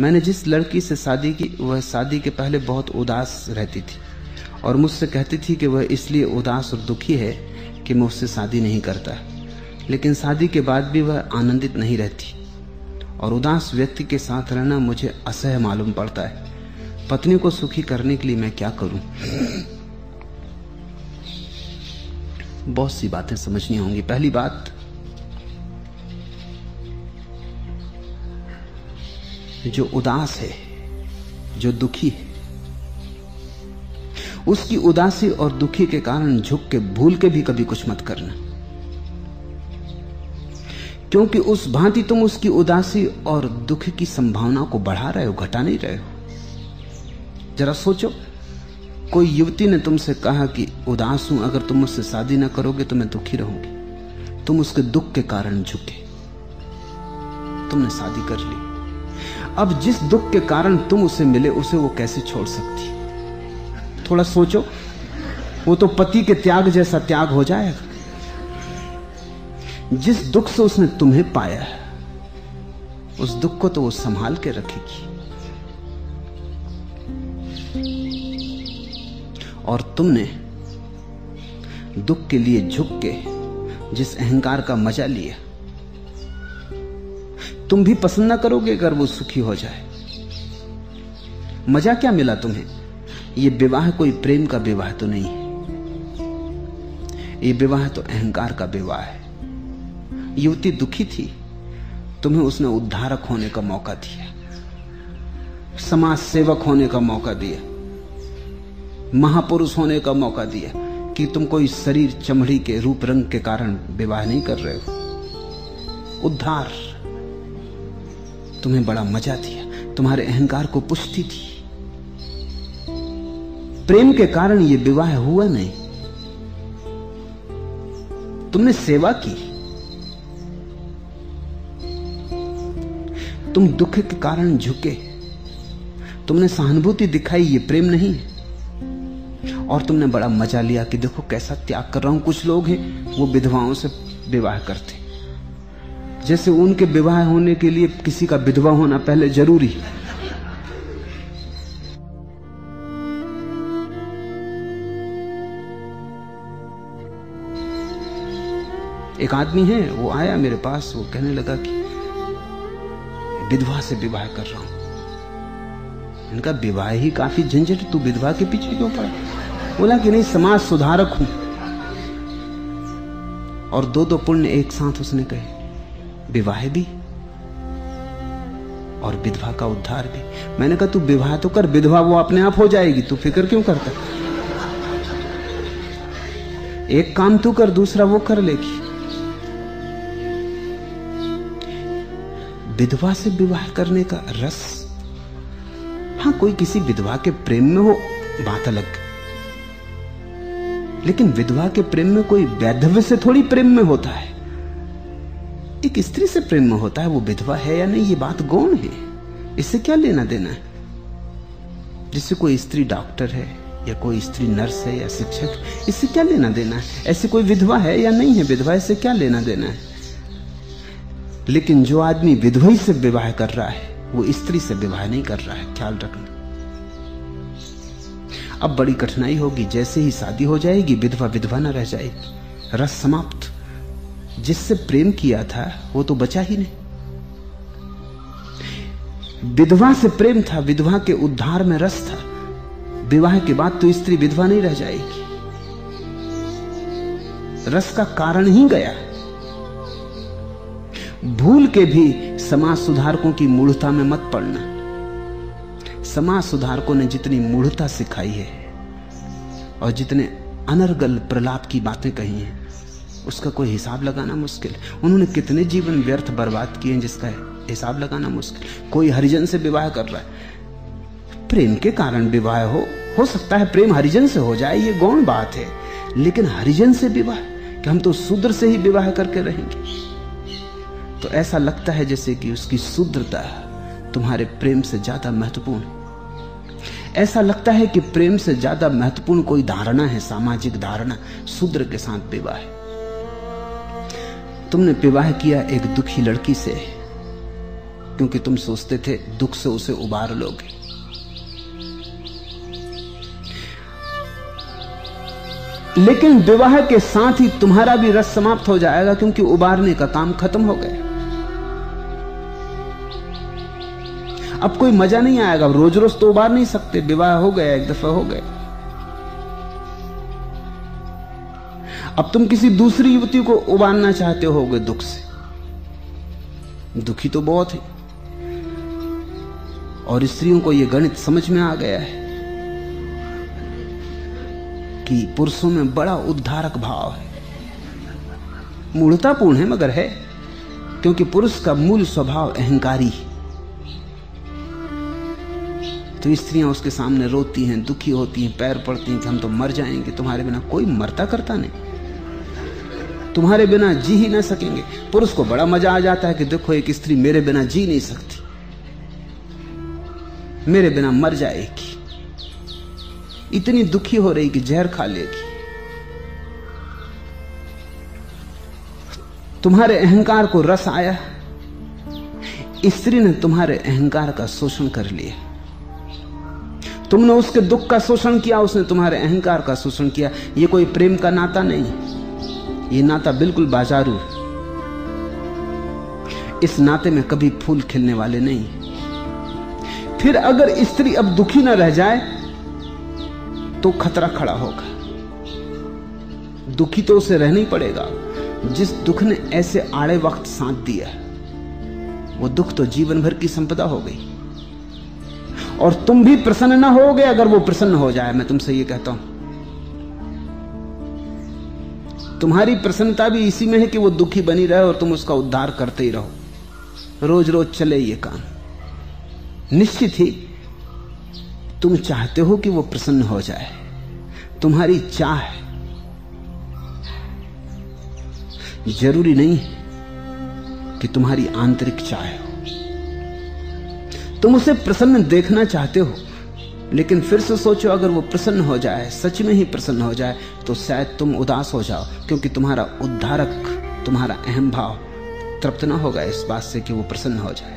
मैंने जिस लड़की से शादी की, वह शादी के पहले बहुत उदास रहती थी और मुझसे कहती थी कि वह इसलिए उदास और दुखी है कि मैं उससे शादी नहीं करता। लेकिन शादी के बाद भी वह आनंदित नहीं रहती और उदास व्यक्ति के साथ रहना मुझे असह मालूम पड़ता है। पत्नी को सुखी करने के लिए मैं क्या करूँ? बहुत सी बातें समझनी होंगी। पहली बात जो उदास है, जो दुखी है। उसकी उदासी और दुखी के कारण झुक के भूल के भी कभी कुछ मत करना। क्योंकि उस भांति तुम उसकी उदासी और दुख की संभावना को बढ़ा रहे हो, घटा नहीं रहे हो। जरा सोचो, कोई युवती ने तुमसे कहा कि, उदास हूँ, अगर तुम मुझसे शादी ना करोगे तो मैं दुखी रहूँगी। तुम उसके दुख के कारण झुके। तुमने शादी कर ली। अब जिस दुख के कारण तुम उसे मिले, उसे वो कैसे छोड़ सकती? थोड़ा सोचो, वो तो पति के त्याग जैसा त्याग हो जाएगा। जिस दुख से उसने तुम्हें पाया है, उस दुख को तो वो संभाल के रखेगी। और तुमने दुख के लिए झुक के जिस अहंकार का मज़ा लिया तुम भी पसंद ना करोगे अगर वो सुखी हो जाए। मज़ा क्या मिला तुम्हें? ये विवाह कोई प्रेम का विवाह तो नहीं है। ये विवाह तो अहंकार का विवाह है। युवती दुखी थी, तुम्हें उसने उद्धारक होने का मौका दिया। समाज सेवक होने का मौका दिया। महापुरुष होने का मौका दिया कि तुम कोई शरीर चमड़ी के रूप रंग के कारण विवाह नहीं कर रहे हो। उद्धार। तुम्हें बड़ा मज़ा दिया, तुम्हारे अहंकार को पुष्टि दी। प्रेम के कारण यह विवाह हुआ नहीं। तुमने सेवा की। तुम दुख के कारण झुके। तुमने सहानुभूति दिखाई, ये प्रेम नहीं है। और तुमने बड़ा मज़ा लिया कि देखो कैसा त्याग कर रहा हूँ। कुछ लोग हैं, वो विधवाओं से विवाह करते। जैसे उनके विवाह होने के लिए किसी का विधवा होना पहले ज़रूरी है। एक आदमी है, वो आया मेरे पास, वो कहने लगा कि विधवा से विवाह कर रहा हूँ। इनका विवाह ही काफ़ी झंझट, तू विधवा के पीछे क्यों पड़ा? बोला कि नहीं, समाज सुधारक हूँ। और दो दो पुण्य एक साथ उसने कहे। विवाह भी और विधवा का उद्धार भी। मैंने कहा, तू विवाह तो कर, विधवा वो अपने आप हो जाएगी, तू फ़िक्र क्यों करता? एक काम तू कर, दूसरा वो कर लेगी। विधवा से विवाह करने का रस, हाँ, कोई किसी विधवा के प्रेम में हो, बात अलग। लेकिन विधवा के प्रेम में कोई वैधव्य से थोड़ी प्रेम में होता है। एक स्त्री से प्रेम में होता है, वो विधवा है या नहीं, ये बात गौण है। इससे क्या लेना देना है? जिससे कोई स्त्री डॉक्टर है, या कोई स्त्री नर्स है, या शिक्षक इससे क्या लेना देना है? ऐसी कोई विधवा है या नहीं है विधवा इससे क्या लेना देना है? लेकिन जो आदमी विधवा से विवाह कर रहा है, वो स्त्री से विवाह नहीं कर रहा है, ख्याल रखना। अब बड़ी कठिनाई होगी, जैसे ही शादी हो जाएगी, विधवा विधवा न रह जाएगी रस समाप्त। जिससे प्रेम किया था, वो तो बचा ही नहीं। विधवा से प्रेम था, विधवा के उद्धार में रस था। विवाह के बाद तो स्त्री विधवा नहीं रह जाएगी। रस का कारण ही गया। भूल के भी समाज सुधारकों की मूढ़ता में मत पड़ना। समाज सुधारकों ने जितनी मूढ़ता सिखाई है, और जितने अनर्गल प्रलाप की बातें कही हैं उसका कोई हिसाब लगाना मुश्किल। उन्होंने कितने जीवन व्यर्थ बर्बाद किए जिसका हिसाब लगाना मुश्किल। कोई हरिजन से विवाह कर रहा है। प्रेम के कारण विवाह हो हो सकता है प्रेम हरिजन से हो जाए, ये गौण बात है। लेकिन हरिजन से विवाह, कि हम तो शूद्र से ही विवाह करके रहेंगे। तो ऐसा लगता है जैसे कि उसकी शुद्रता तुम्हारे प्रेम से ज़्यादा महत्वपूर्ण ऐसा लगता है कि प्रेम से ज़्यादा महत्वपूर्ण कोई धारणा है, सामाजिक धारणा, शूद्र के साथ विवाह। तुमने विवाह किया एक दुखी लड़की से। क्योंकि तुम सोचते थे दुख से उसे उबार लोगे। लेकिन विवाह के साथ ही तुम्हारा भी रस समाप्त हो जाएगा क्योंकि उबारने का काम खत्म हो गया। अब कोई मज़ा नहीं आएगा। रोज रोज तो उबार नहीं सकते। विवाह हो गया, एक दफ़ा हो गया। अब तुम किसी दूसरी युवती को उबारना चाहते होगे दुख से। दुखी तो बहुत है। और स्त्रियों को यह गणित समझ में आ गया है कि पुरुषों में बड़ा उद्धारक भाव है। मूर्तापूर्ण है, मगर है, क्योंकि पुरुष का मूल स्वभाव अहंकारी है। तो स्त्रियाँ उसके सामने रोती हैं, दुखी होती हैं, पैर पड़ती हैं कि हम तो मर जाएँगे, तुम्हारे बिना कोई मरता करता नहीं। तुम्हारे बिना जी ही ना सकेंगे। पुरुष को बड़ा मज़ा आ जाता है कि देखो, एक स्त्री मेरे बिना जी नहीं सकती। मेरे बिना मर जाएगी। इतनी दुखी हो रही कि जहर खा लेगी। तुम्हारे अहंकार को रस आया। स्त्री ने तुम्हारे अहंकार का शोषण कर लिया। तुमने उसके दुख का शोषण किया, उसने तुम्हारे अहंकार का शोषण किया। यह कोई प्रेम का नाता नहीं। ये नाता बिल्कुल बाजारू है। इस नाते में कभी फूल खिलने वाले नहीं। फिर अगर स्त्री अब दुखी ना रह जाए तो खतरा खड़ा होगा। दुखी तो उसे रहना ही पड़ेगा। जिस दुख ने ऐसे आड़े वक्त साथ दिया वो दुख तो जीवन भर की संपदा हो गई। और तुम भी प्रसन्न ना होगे अगर वो प्रसन्न हो जाए, मैं तुमसे ये कहता हूँ। तुम्हारी प्रसन्नता भी इसी में है कि वो दुखी बनी रहे और तुम उसका उद्धार करते ही रहो। रोज रोज चले ये काम। निश्चित ही तुम चाहते हो कि वो प्रसन्न हो जाए। तुम्हारी चाह है। ज़रूरी नहीं कि तुम्हारी आंतरिक चाह हो। तुम उसे प्रसन्न देखना चाहते हो। लेकिन फिर से सोचो, अगर वो प्रसन्न हो जाए, सच में ही प्रसन्न हो जाए तो शायद तुम उदास हो जाओ, क्योंकि तुम्हारा उद्धारक, तुम्हारा अहम भाव तृप्त ना होगा इस बात से कि वो प्रसन्न हो जाए।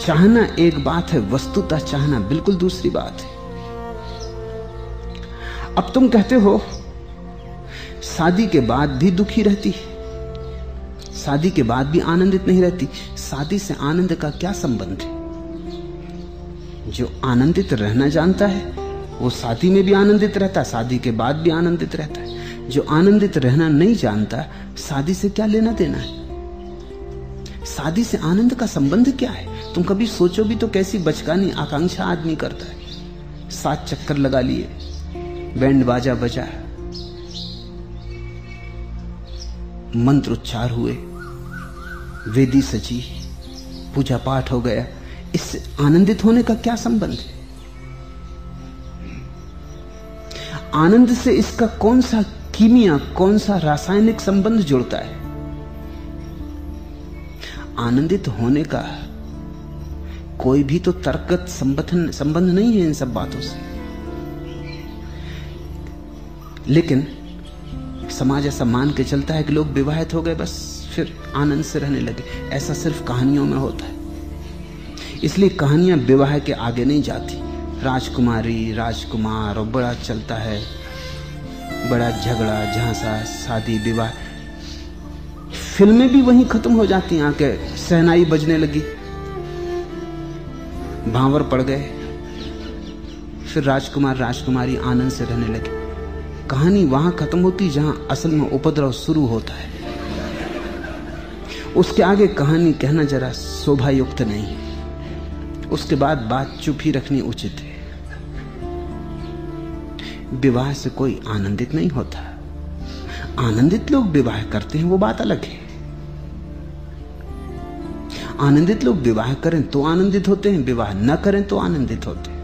चाहना एक बात है, वस्तुतः चाहना बिल्कुल दूसरी बात है। अब तुम कहते हो, शादी के बाद भी दुखी रहती है, शादी के बाद भी आनंदित नहीं रहती, शादी से आनंद का क्या संबंध है? जो आनंदित रहना जानता है, वो शादी में भी आनंदित रहता है शादी के बाद भी आनंदित रहता है। जो आनंदित रहना नहीं जानता, शादी से क्या लेना देना है? शादी से आनंद का संबंध क्या है? तुम कभी सोचो भी तो कैसी बचकानी, आकांक्षा आदमी करता है। सात चक्कर लगा लिए, बैंड बाजा बजा, मंत्र उच्चार हुए, वेदी सची पूजा पाठ हो गया। इससे आनंदित होने का क्या संबंध है? आनंद से इसका कौन सा कीमिया, कौन सा रासायनिक संबंध जुड़ता है? आनंदित होने का कोई भी तो तर्कत संबंध संबंध नहीं है इन सब बातों से। लेकिन समाज ऐसा मान के चलता है कि लोग विवाहित हो गए, बस फिर आनंद से रहने लगे। ऐसा सिर्फ़ कहानियों में होता है। इसलिए कहानियाँ विवाह के आगे नहीं जाती। राजकुमारी, राजकुमार और बड़ा चलता है। बड़ा झगड़ा, झांसा, शादी, विवाह। फ़िल्में भी वहीं खत्म हो जाती हैं, आके सहनाई बजने लगी। भावर पड़ गए। फिर राजकुमार, राजकुमारी आनंद से रहने लगे। कहानी वहाँ खत्म होती जहाँ असल में उपद्रव शुरू होता है। उसके आगे कहानी कहना जरा शोभा युक्त नहीं उसके बाद बात चुप ही रखनी उचित है। विवाह से कोई आनंदित नहीं होता। आनंदित लोग विवाह करते हैं, वो बात अलग है। आनंदित लोग विवाह करें तो आनंदित होते हैं, विवाह न करें तो आनंदित होते हैं।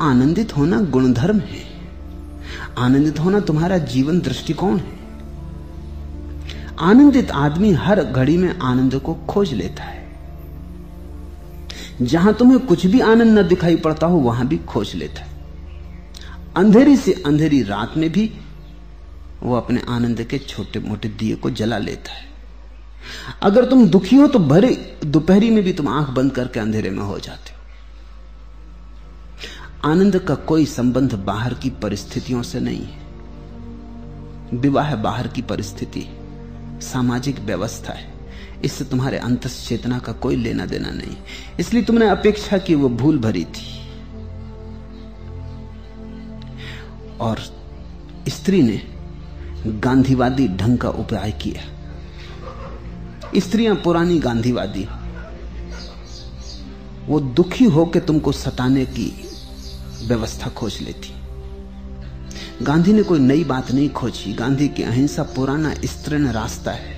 आनंदित होना गुणधर्म है। आनंदित होना तुम्हारा जीवन दृष्टिकोण है। आनंदित आदमी हर घड़ी में आनंद को खोज लेता है। जहाँ तुम्हें कुछ भी आनंद न दिखाई पड़ता हो, वहाँ भी खोज लेता है। अंधेरी से अंधेरी रात में भी वो अपने आनंद के छोटे मोटे दिए को जला लेता है। अगर तुम दुखी हो तो भरे दोपहरी में भी तुम आँख बंद करके अंधेरे में हो जाते हो। आनंद का कोई संबंध बाहर की परिस्थितियों से नहीं है। विवाह बाहर की परिस्थिति, सामाजिक व्यवस्था है। इससे तुम्हारे अंत चेतना का कोई लेना देना नहीं। इसलिए तुमने अपेक्षा की वो भूल भरी थी। और स्त्री ने गांधीवादी ढंग का उपाय किया। स्त्रियाँ पुरानी गांधीवादी वो दुखी होकर तुमको सताने की व्यवस्था खोज लेती। गांधी ने कोई नई बात नहीं खोजी। गांधी की अहिंसा पुराना स्त्रीण रास्ता है।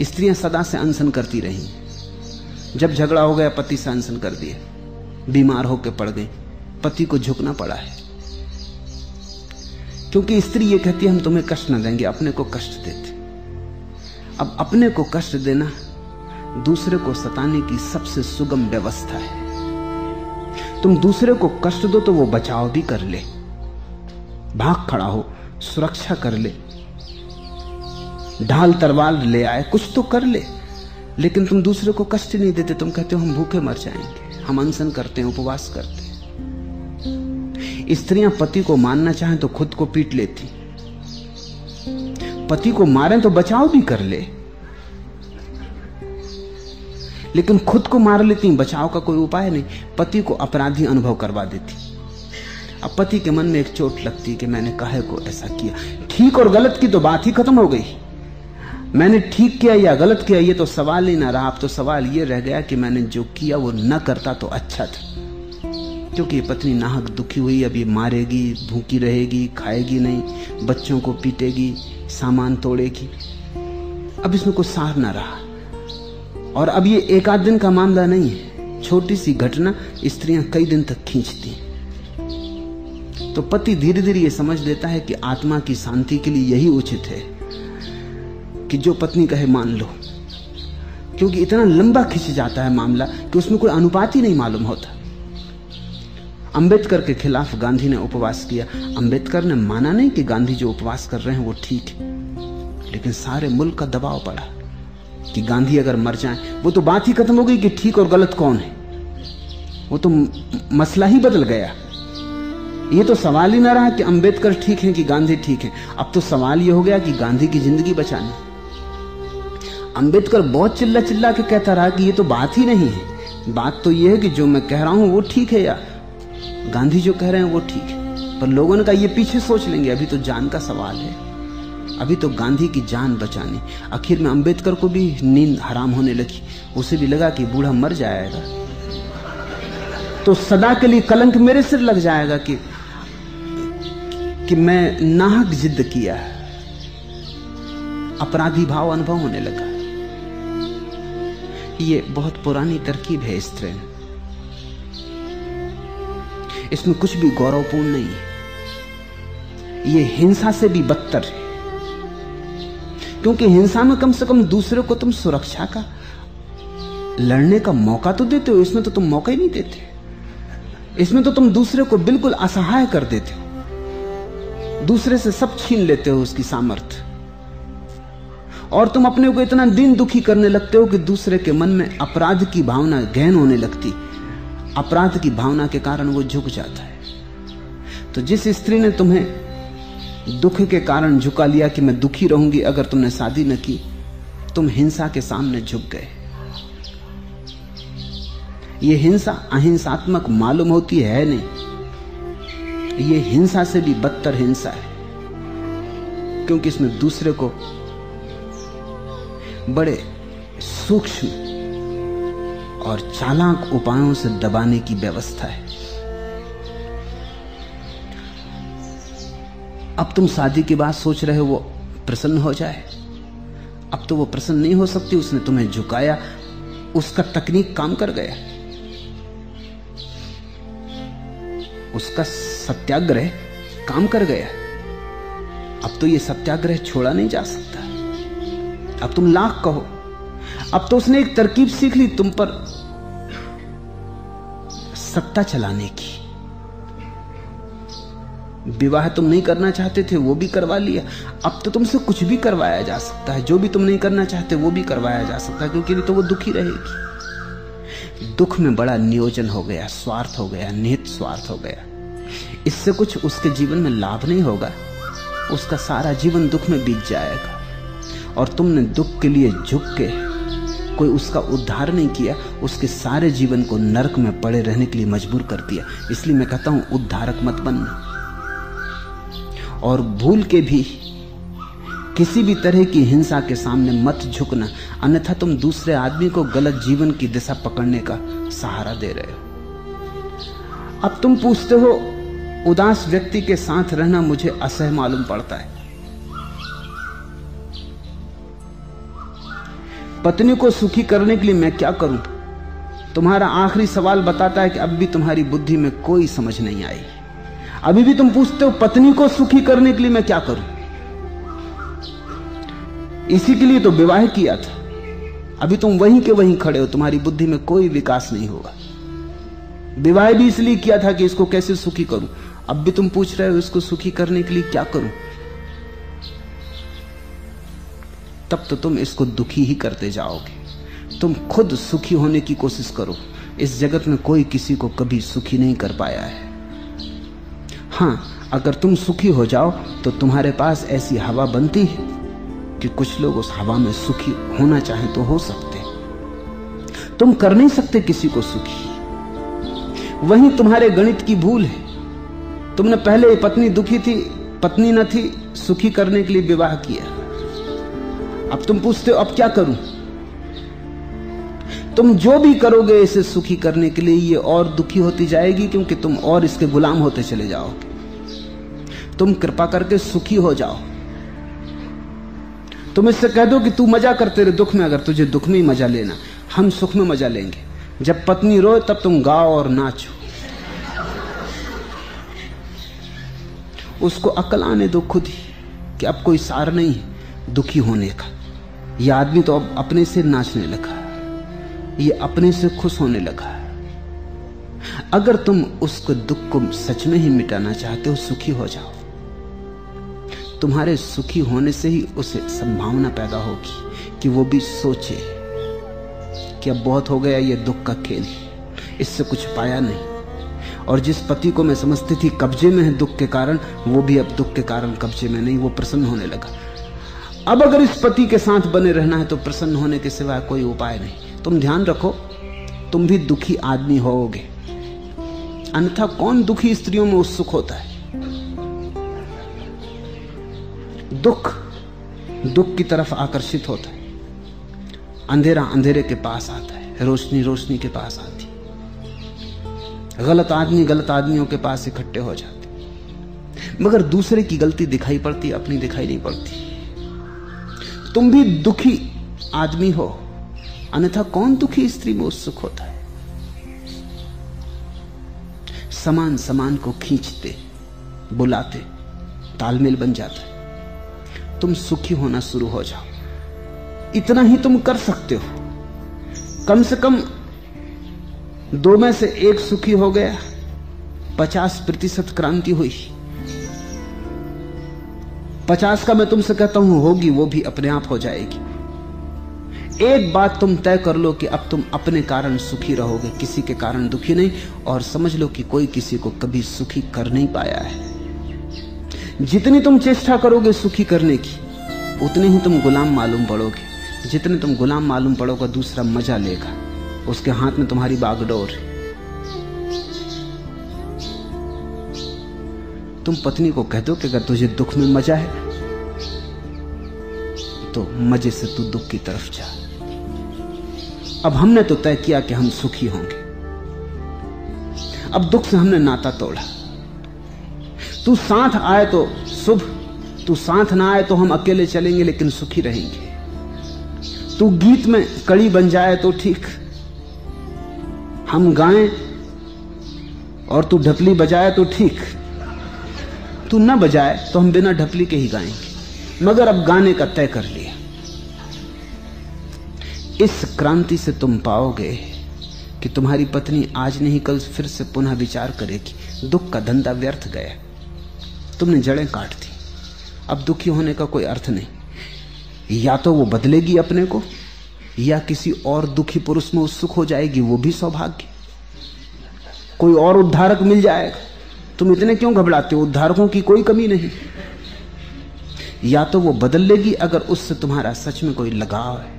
स्त्रियाँ सदा से अनशन करती रही। जब झगड़ा हो गया, पति से अनशन कर दिया बीमार होकर पड़ गई। पति को झुकना पड़ा है। क्योंकि स्त्री ये कहती है, हम तुम्हें कष्ट ना देंगे, अपने को कष्ट देते। अब अपने को कष्ट देना दूसरे को सताने की सबसे सुगम व्यवस्था है। तुम दूसरे को कष्ट दो तो वो बचाव भी कर ले। भाग खड़ा हो, सुरक्षा कर ले। ढाल तरवाल ले आए, कुछ तो कर ले। लेकिन तुम दूसरे को कष्ट नहीं देते, तुम कहते हो, हम भूखे मर जाएँगे। हम अनशन करते हैं, उपवास करते हैं। स्त्रियाँ पति को मानना चाहें तो खुद को पीट लेती। पति को मारें तो बचाव भी कर ले। लेकिन खुद को मार लेती, बचाव का कोई उपाय नहीं। पति को अपराधी अनुभव करवा देती। अब पति के मन में एक चोट लगती कि मैंने कहे को ऐसा किया? ठीक और गलत की तो बात ही खत्म हो गई। मैंने ठीक किया या गलत किया, ये तो सवाल ही ना रहा। अब तो सवाल ये रह गया कि मैंने जो किया वो न करता तो अच्छा था। क्योंकि पत्नी नाहक दुखी हुई, अब ये मारेगी, भूखी रहेगी, खाएगी नहीं, बच्चों को पीटेगी, सामान तोड़ेगी। अब इसमें कुछ सार ना रहा। और अब ये एक आध दिन का मामला नहीं है। छोटी सी घटना स्त्रियाँ कई दिन तक खींचती तो पति धीरे धीरे ये समझ लेता है कि आत्मा की शांति के लिए यही उचित है। कि जो पत्नी कहे मान लो। क्योंकि इतना लंबा खिंच जाता है मामला कि उसमें कोई अनुपात ही नहीं मालूम होता। अंबेडकर के खिलाफ गांधी ने उपवास किया। अंबेडकर ने माना नहीं कि गांधी जो उपवास कर रहे हैं वो ठीक है। लेकिन सारे मुल्क का दबाव पड़ा कि गांधी अगर मर जाए, वो तो बात ही खत्म हो गई कि ठीक और गलत कौन है। वो तो मसला ही बदल गया। ये तो सवाल ही ना रहा कि अंबेडकर ठीक है कि गांधी ठीक है। अब तो सवाल ये हो गया कि गांधी की ज़िंदगी बचानी। अंबेडकर बहुत चिल्ला चिल्ला के कहता रहा कि ये तो बात ही नहीं है। बात तो ये है कि जो मैं कह रहा हूँ वो ठीक है या गांधी जो कह रहे हैं वो ठीक है। पर लोगों ने कहा, ये पीछे सोच लेंगे, अभी तो जान का सवाल है। अभी तो गांधी की जान बचानी। आखिर में अंबेडकर को भी नींद हराम होने लगी। उसे भी लगा कि बूढ़ा मर जाएगा। तो सदा के लिए कलंक मेरे सिर लग जाएगा कि कि मैं नाहक जिद किया अपराधी भाव अनुभव होने लगा। ये बहुत पुरानी तरकीब है इस तरह। इसमें कुछ भी गौरवपूर्ण नहीं है। ये हिंसा से भी बदतर है। क्योंकि हिंसा में कम से कम दूसरे को तुम सुरक्षा का लड़ने का मौका तो देते हो, इसमें तो तुम मौका ही नहीं देते। इसमें तो तुम दूसरे को बिल्कुल असहाय कर देते हो। दूसरे से सब छीन लेते हो उसकी सामर्थ्य और तुम अपने को इतना दिन दुखी करने लगते हो कि दूसरे के मन में अपराध की भावना गहन होने लगती। अपराध की भावना के कारण वो झुक जाता है। तो जिस स्त्री ने तुम्हें दुख के कारण झुका लिया कि मैं दुखी रहूँगी अगर तुमने शादी न की, तुम हिंसा के सामने झुक गए। ये हिंसा अहिंसात्मक मालूम होती है नहीं। ये हिंसा से भी बदतर हिंसा है, क्योंकि इसमें दूसरे को बड़े सूक्ष्म और चालाक उपायों से दबाने की व्यवस्था है। अब तुम शादी की बात सोच रहे हो वो प्रसन्न हो जाए। अब तो वो प्रसन्न नहीं हो सकती, उसने तुम्हें झुकाया, उसका तकनीक काम कर गया। उसका सत्याग्रह काम कर गया। अब तो ये सत्याग्रह छोड़ा नहीं जा सकता। अब तुम लाख कहो। अब तो उसने एक तरकीब सीख ली तुम पर। सत्ता चलाने की। विवाह तुम नहीं करना चाहते थे, वो भी करवा लिया। अब तो तुमसे कुछ भी करवाया जा सकता है। जो भी तुम नहीं करना चाहते, वो भी करवाया जा सकता है, क्योंकि नहीं तो वो दुखी रहेगी। दुख में बड़ा नियोजन हो गया, स्वार्थ हो गया, निहित स्वार्थ हो गया। इससे कुछ उसके जीवन में लाभ नहीं होगा। उसका सारा जीवन दुख में बीत जाएगा। और तुमने दुख के लिए झुक के कोई उसका उद्धार नहीं किया, उसके सारे जीवन को नरक में पड़े रहने के लिए मजबूर कर दिया। इसलिए मैं कहता हूँ, उद्धारक मत बनना और भूल के भी किसी भी तरह की हिंसा के सामने मत झुकना, अन्यथा तुम दूसरे आदमी को गलत जीवन की दिशा पकड़ने का सहारा दे रहे हो। अब तुम पूछते हो, उदास व्यक्ति के साथ रहना मुझे असह मालूम पड़ता है। पत्नी को सुखी करने के लिए मैं क्या करूँ? तुम्हारा आखिरी सवाल बताता है कि अब भी तुम्हारी बुद्धि में कोई समझ नहीं आई। अभी भी तुम पूछते हो पत्नी को सुखी करने के लिए मैं क्या करूँ? इसी के लिए तो विवाह किया था। अभी तुम वहीं के वहीं खड़े हो, तुम्हारी बुद्धि में कोई विकास नहीं होगा। विवाह भी इसलिए किया था कि इसको कैसे सुखी करूँ? अब भी तुम पूछ रहे हो, इसको सुखी करने के लिए क्या करूँ? तब तो तुम इसको दुखी ही करते जाओगे। तुम खुद सुखी होने की कोशिश करो। इस जगत में कोई किसी को कभी सुखी नहीं कर पाया है। हाँ अगर तुम सुखी हो जाओ तो तुम्हारे पास ऐसी हवा बनती है कि कुछ लोग उस हवा में सुखी होना चाहें तो हो सकते तुम कर नहीं सकते किसी को सुखी। वही तुम्हारे गणित की भूल है। तुमने पहले पत्नी दुखी थी, पत्नी न थी, सुखी करने के लिए विवाह किया। अब तुम पूछते हो, अब क्या करूँ? तुम जो भी करोगे इसे सुखी करने के लिए ये और दुखी होती जाएगी, क्योंकि तुम और इसके गुलाम होते चले जाओगे। तुम कृपा करके सुखी हो जाओ। तुम इससे कह दो कि तू मज़ा करते रहे दुख में अगर तुझे दुख में ही मज़ा लेना, हम सुख में मज़ा लेंगे। जब पत्नी रो तब तुम गाओ और नाचो। उसको अकल आने दो खुद ही, कि अब कोई सार नहीं है। दुखी होने का। यह आदमी तो अब अपने से नाचने लगा ये अपने से खुश होने लगा अगर तुम उसको दुख को सच में ही मिटाना चाहते हो, सुखी हो जाओ। तुम्हारे सुखी होने से ही उसे संभावना पैदा होगी कि वो भी सोचे कि अब बहुत हो गया ये दुख का खेल। इससे कुछ पाया नहीं। और जिस पति को मैं समझती थी कब्जे में है दुख के कारण, वो भी अब दुख के कारण कब्जे में नहीं, वो प्रसन्न होने लगा। अब अगर इस पति के साथ बने रहना है तो प्रसन्न होने के सिवाय कोई उपाय नहीं। तुम ध्यान रखो, तुम भी दुखी आदमी होोगे अन्यथा कौन दुखी स्त्रियों में उत्सुक होता है? दुख दुख की तरफ़ आकर्षित होता है। अंधेरा अंधेरे के पास आता है, रोशनी रोशनी के पास आती गलत आदमी गलत आदमियों के पास इकट्ठे हो जाते मगर दूसरे की गलती दिखाई पड़ती, अपनी दिखाई नहीं पड़ती। तुम भी दुखी आदमी हो। अन्यथा कौन दुखी स्त्री में उत्सुक होता है? समान समान को खींचते, बुलाते, तालमेल बन जाता है। तुम सुखी होना शुरू हो जाओ। इतना ही तुम कर सकते हो। कम से कम दो में से एक सुखी हो गया, पचास प्रतिशत क्रांति हुई। पचास का मैं तुमसे कहता हूँ, होगी, वो भी अपने आप हो जाएगी। एक बात तुम तय कर लो कि अब तुम अपने कारण सुखी रहोगे, किसी के कारण दुखी नहीं, और समझ लो कि कोई किसी को कभी सुखी कर नहीं पाया है। जितनी तुम चेष्टा करोगे सुखी करने की, उतने ही तुम गुलाम मालूम पड़ोगे। जितने तुम गुलाम मालूम पड़ोगे, दूसरा मज़ा लेगा। उसके हाथ में तुम्हारी बागडोर तुम पत्नी को कह दो कि अगर तुझे दुख में मज़ा है तो मज़े से तू दुख की तरफ़ जा। अब हमने तो तय किया कि हम सुखी होंगे। अब दुख से हमने नाता तोड़ा। तू साथ आए तो शुभ, तू साथ ना आए तो हम अकेले चलेंगे, लेकिन सुखी रहेंगे। तू गीत में कड़ी बन जाए तो ठीक। हम गाएँ और तू ढपली बजाए तो ठीक। तू ना बजाए तो हम बिना ढपली के ही गाएँगे। मगर अब गाने का तय कर लिया। इस क्रांति से तुम पाओगे कि तुम्हारी पत्नी आज नहीं, कल फिर से पुनः विचार करेगी। दुख का धंधा व्यर्थ गया। तुमने जड़ें काट दी। अब दुखी होने का कोई अर्थ नहीं। या तो वो बदलेगी अपने को, या किसी और दुखी पुरुष में उत्सुक हो जाएगी, वो भी सौभाग्य। कोई और उद्धारक मिल जाएगा। तुम इतने क्यों घबराते हो? उद्धारकों की कोई कमी नहीं। या तो वो बदल लेगी अगर उससे तुम्हारा सच में कोई लगाव है।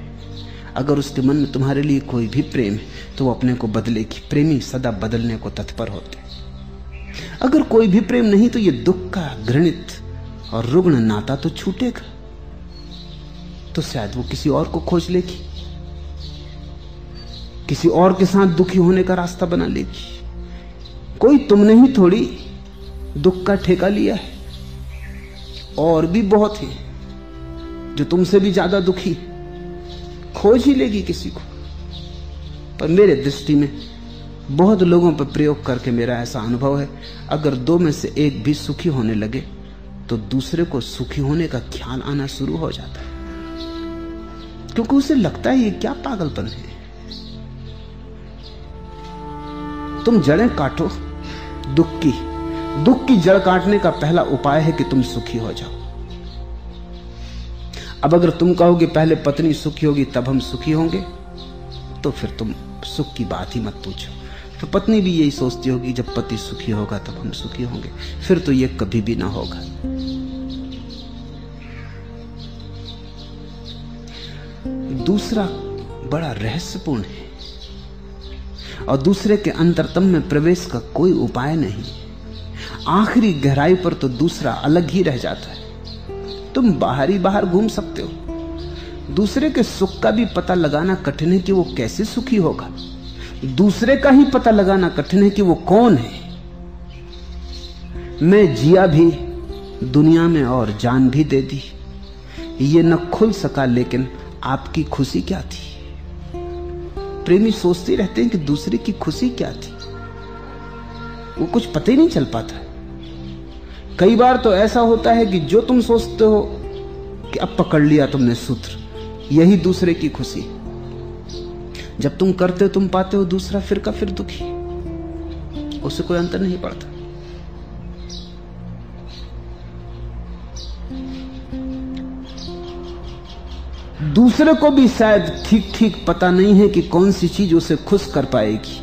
अगर उसके मन में तुम्हारे लिए कोई भी प्रेम है तो वो अपने को बदलेगी। प्रेमी सदा बदलने को तत्पर होते अगर कोई भी प्रेम नहीं तो ये दुख का घृणित और रुग्ण नाता तो छूटेगा। तो शायद वो किसी और को खोज लेगी। किसी और के साथ दुखी होने का रास्ता बना लेगी। कोई तुमने ही थोड़ी दुख का ठेका लिया है? और भी बहुत है जो तुमसे भी ज़्यादा दुखी। खोज ही लेगी किसी को। पर मेरे दृष्टि में बहुत लोगों पर प्रयोग करके मेरा ऐसा अनुभव है। अगर दो में से एक भी सुखी होने लगे तो दूसरे को सुखी होने का ख्याल आना शुरू हो जाता है। क्योंकि उसे लगता है ये क्या पागलपन है। तुम जड़ें काटो। दुख की दुख की जड़ काटने का पहला उपाय है कि तुम सुखी हो जाओ। अब अगर तुम कहोगे पहले पत्नी सुखी होगी, तब हम सुखी होंगे तो फिर तुम सुख की बात ही मत पूछो। तो पत्नी भी यही सोचती होगी, जब पति सुखी होगा, तब हम सुखी होंगे। फिर तो ये कभी भी ना होगा। दूसरा बड़ा रहस्यपूर्ण है। और दूसरे के अंतरतम में प्रवेश का कोई उपाय नहीं। आखिरी गहराई पर तो दूसरा अलग ही रह जाता है। तुम बाहर ही बाहर घूम सकते हो। दूसरे के सुख का भी पता लगाना कठिन है कि वो कैसे सुखी होगा। दूसरे का ही पता लगाना कठिन है कि वो कौन है। मैं जिया भी दुनिया में और जान भी दे दी। ये न खुल सका, लेकिन आपकी खुशी क्या थी? प्रेमी सोचते रहते हैं कि दूसरे की खुशी क्या थी। वो कुछ पता ही नहीं चल पाता। कई बार तो ऐसा होता है कि जो तुम सोचते हो कि अब पकड़ लिया तुमने सूत्र, यही दूसरे की खुशी। जब तुम करते हो, तुम पाते हो, दूसरा फिर का फिर दुखी। उसे कोई अंतर नहीं पड़ता। दूसरे को भी शायद ठीक ठीक पता नहीं है कि कौन सी चीज़ उसे खुश कर पाएगी।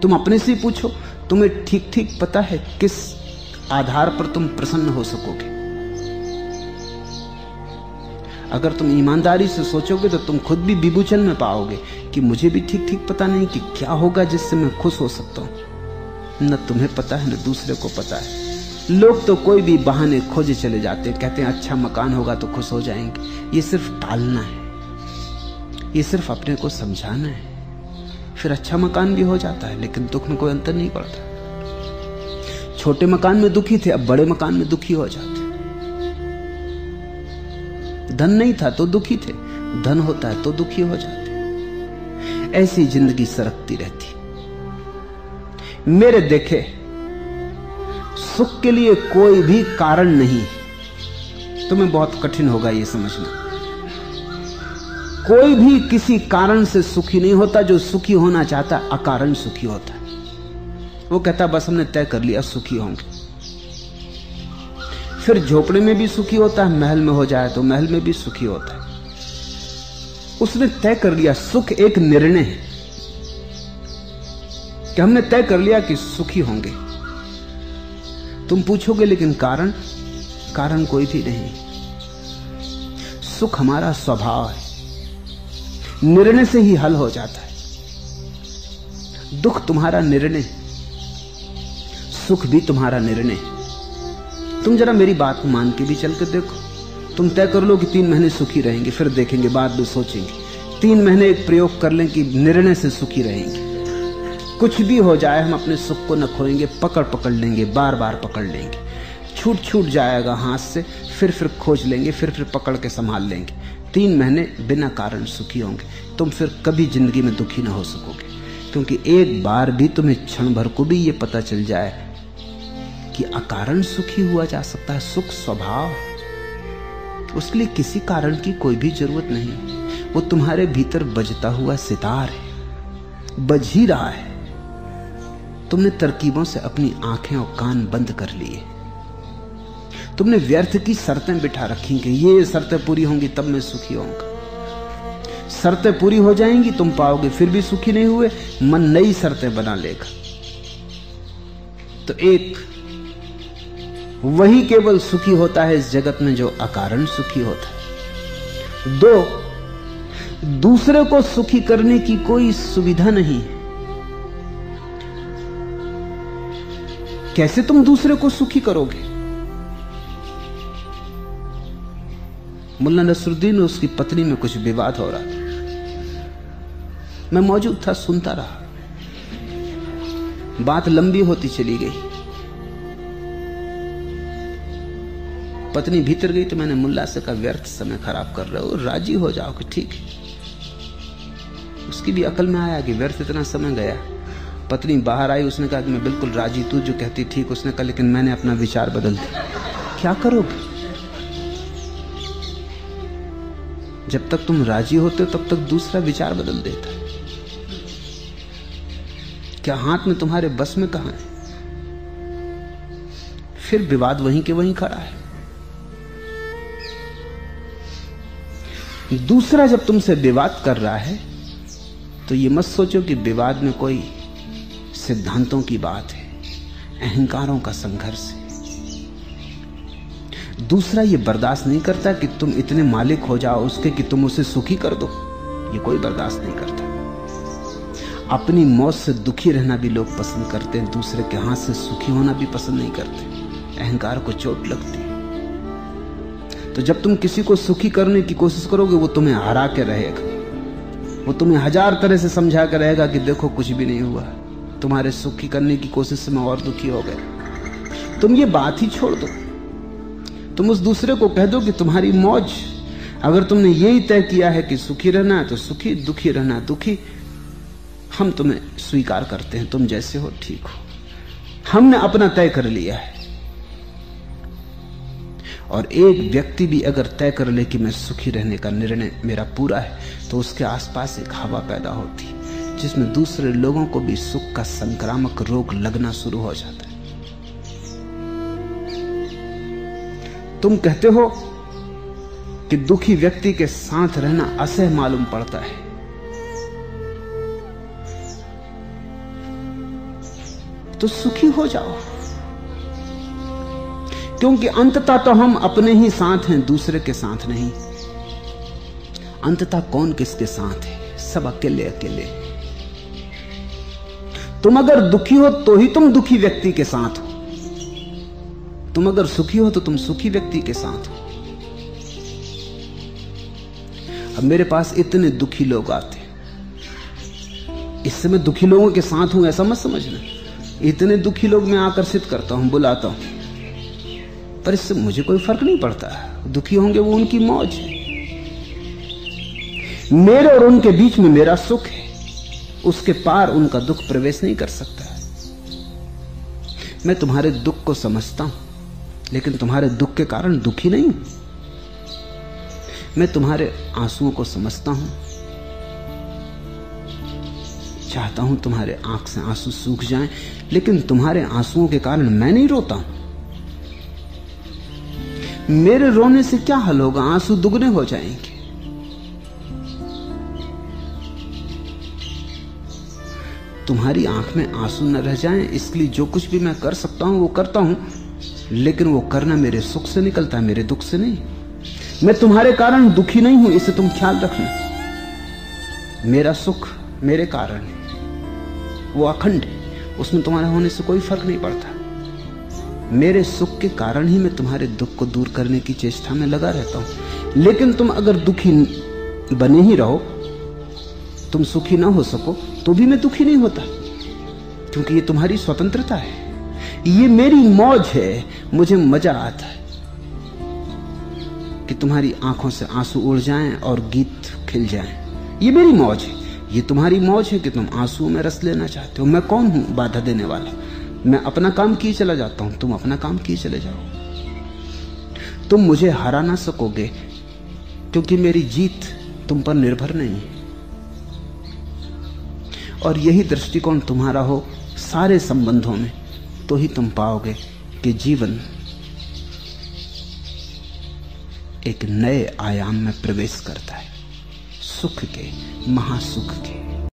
तुम अपने से पूछो, तुम्हें ठीक ठीक पता है किस आधार पर तुम प्रसन्न हो सकोगे। अगर तुम ईमानदारी से सोचोगे तो तुम खुद भी विभूचन में पाओगे कि मुझे भी ठीक ठीक पता नहीं कि क्या होगा जिससे मैं खुश हो सकता हूँ। न तुम्हें पता है, न दूसरे को पता है। लोग तो कोई भी बहाने खोजे चले जाते कहते हैं अच्छा मकान होगा तो खुश हो जाएँगे। ये सिर्फ़ टालना है। ये सिर्फ़ अपने को समझाना है। फिर अच्छा मकान भी हो जाता है, लेकिन दुख में कोई अंतर नहीं पड़ता। छोटे मकान में दुखी थे, अब बड़े मकान में दुखी हो जाते धन नहीं था तो दुखी थे, धन होता है तो दुखी हो जाते ऐसी ज़िंदगी सरकती रहती मेरे देखे सुख के लिए कोई भी कारण नहीं। तुम्हें बहुत कठिन होगा यह समझना। कोई भी किसी कारण से सुखी नहीं होता, जो सुखी होना चाहता, अकारण सुखी होता वो कहता, बस हमने तय कर लिया, सुखी होंगे। फिर झोपड़े में भी सुखी होता है, महल में हो जाए तो महल में भी सुखी होता है। उसने तय कर लिया, सुख एक निर्णय है। कि हमने तय कर लिया कि सुखी होंगे। तुम पूछोगे, लेकिन कारण कारण कोई भी नहीं। सुख हमारा स्वभाव है। निर्णय से ही हल हो जाता है। दुख तुम्हारा निर्णय सुख भी तुम्हारा निर्णय तुम जरा मेरी बात को मान के भी चल कर देखो। तुम तय कर लो कि तीन महीने सुखी रहेंगे, फिर देखेंगे, बाद में सोचेंगे। तीन महीने एक प्रयोग कर लें कि निर्णय से सुखी रहेंगे। कुछ भी हो जाए, हम अपने सुख को न खोएँगे, पकड़ पकड़ लेंगे, बार बार पकड़ लेंगे। छूट छूट जाएगा हाथ से, फिर फिर खोज लेंगे, फिर फिर पकड़ के संभाल लेंगे। तीन महीने बिना कारण सुखी होंगे, तुम फिर कभी ज़िंदगी में दुखी ना हो सकोगे। क्योंकि एक बार भी तुम्हें क्षण भर को भी ये पता चल जाए कि अकारण सुखी हुआ जा सकता है, सुख स्वभाव। उसके लिए किसी कारण की कोई भी ज़रूरत नहीं। वो तुम्हारे भीतर बजता हुआ सितार है, बज ही रहा है। तुमने तरकीबों से अपनी आँखें और कान बंद कर लिए। तुमने व्यर्थ की शर्तें बिठा रखी कि ये शर्तें पूरी होंगी, तब मैं सुखी होऊँगा। शर्तें पूरी हो जाएँगी, तुम पाओगे फिर भी सुखी नहीं हुए, मन नई शर्तें बना लेगा। तो एक, वही केवल सुखी होता है इस जगत में जो अकारण सुखी होता है। दो, दूसरे को सुखी करने की कोई सुविधा नहीं है। कैसे तुम दूसरे को सुखी करोगे? मुल्ला नसरुद्दीन और उसकी पत्नी में कुछ विवाद हो रहा था। मैं मौजूद था, सुनता रहा। बात लंबी होती चली गई। पत्नी भीतर गई तो मैंने मुल्ला से कहा, व्यर्थ समय खराब कर रहे हो, राज़ी हो जाओ कि ठीक उसकी भी अकल में आया कि व्यर्थ इतना समय गया। पत्नी बाहर आई, उसने कहा कि मैं बिल्कुल राज़ी, तू जो कहती ठीक, उसने कहा, लेकिन मैंने अपना विचार बदल दिया। क्या करोगे? जब तक तुम राज़ी होते हो, तब तक दूसरा विचार बदल देता क्या हाथ में तुम्हारे बस में कहा है? फिर विवाद वहीं के वहीं खड़ा है। दूसरा जब तुमसे विवाद कर रहा है तो ये मत सोचो कि विवाद में कोई सिद्धांतों की बात है, अहंकारों का संघर्ष है। दूसरा, ये बर्दाश्त नहीं करता कि तुम इतने मालिक हो जाओ उसके कि तुम उसे सुखी कर दो। ये कोई बर्दाश्त नहीं करता। अपनी मौत से दुखी रहना भी लोग पसंद करते हैं, दूसरे के हाथ से सुखी होना भी पसंद नहीं करते। अहंकार को चोट लगती तो जब तुम किसी को सुखी करने की कोशिश करोगे, वो तुम्हें हरा के रहेगा। वो तुम्हें हज़ार तरह से समझा कर रहेगा कि देखो, कुछ भी नहीं हुआ। तुम्हारे सुखी करने की कोशिश से मैं और दुखी हो गया। तुम ये बात ही छोड़ दो। तुम उस दूसरे को कह दो कि तुम्हारी मौज, अगर तुमने यही तय किया है कि सुखी रहना है तो सुखी, दुखी रहना, दुखी हम तुम्हें स्वीकार करते हैं, तुम जैसे हो ठीक हो। हमने अपना तय कर लिया है। और एक व्यक्ति भी अगर तय कर ले कि मैं सुखी रहने का निर्णय मेरा पूरा है तो उसके आसपास एक हवा पैदा होती। जिसमें दूसरे लोगों को भी सुख का संक्रामक रोग लगना शुरू हो जाता है। तुम कहते हो कि दुखी व्यक्ति के साथ रहना असह मालूम पड़ता है। तो सुखी हो जाओ। क्योंकि अंततः तो हम अपने ही साथ हैं, दूसरे के साथ नहीं। अंततः कौन किसके साथ है? सब अकेले अकेले तुम अगर दुखी हो तो ही तुम दुखी व्यक्ति के साथ हो। तुम अगर सुखी हो तो तुम सुखी व्यक्ति के साथ हो। अब मेरे पास इतने दुखी लोग आते इससे मैं दुखी लोगों के साथ हूँ, ऐसा मत समझना। इतने दुखी लोग मैं आकर्षित करता हूँ, बुलाता हूँ। पर इससे मुझे कोई फ़र्क नहीं पड़ता। दुखी होंगे वो उनकी मौज है। मेरे और उनके बीच में मेरा सुख है। उसके पार उनका दुख प्रवेश नहीं कर सकता मैं तुम्हारे दुख को समझता हूँ, लेकिन तुम्हारे दुख के कारण दुखी नहीं मैं तुम्हारे आंसुओं को समझता हूँ, चाहता हूँ तुम्हारे आँख से आँसू सूख जाएँ, लेकिन तुम्हारे आंसुओं के कारण मैं नहीं रोता हूँ। मेरे रोने से क्या हल होगा? आँसू दुगने हो जाएँगे। तुम्हारी आँख में आँसू न रह जाएँ, इसलिए जो कुछ भी मैं कर सकता हूँ, वो करता हूँ। लेकिन वो करना मेरे सुख से निकलता है, मेरे दुख से नहीं। मैं तुम्हारे कारण दुखी नहीं हूँ, इसे तुम ख्याल रखना। मेरा सुख मेरे कारण है। वो अखंड है, उसमें तुम्हारे होने से कोई फ़र्क नहीं पड़ता। मेरे सुख के कारण ही मैं तुम्हारे दुख को दूर करने की चेष्टा में लगा रहता हूँ। लेकिन तुम अगर दुखी बने ही रहो तुम सुखी ना हो सको तो भी मैं दुखी नहीं होता। क्योंकि ये तुम्हारी स्वतंत्रता है। ये मेरी मौज है, मुझे मज़ा आता है। कि तुम्हारी आँखों से आँसू उड़ जाएँ और गीत खिल जाएँ। ये मेरी मौज है। ये तुम्हारी मौज है कि तुम आंसुओं में रस लेना चाहते हो। मैं कौन हूँ बाधा देने वाला? मैं अपना काम किए चला जाता हूँ। तुम अपना काम किए चले जाओ। तुम मुझे हरा ना सकोगे, क्योंकि मेरी जीत तुम पर निर्भर नहीं। है और यही दृष्टिकोण तुम्हारा हो सारे संबंधों में तो ही तुम पाओगे कि जीवन एक नए आयाम में प्रवेश करता है, सुख के, महासुख के।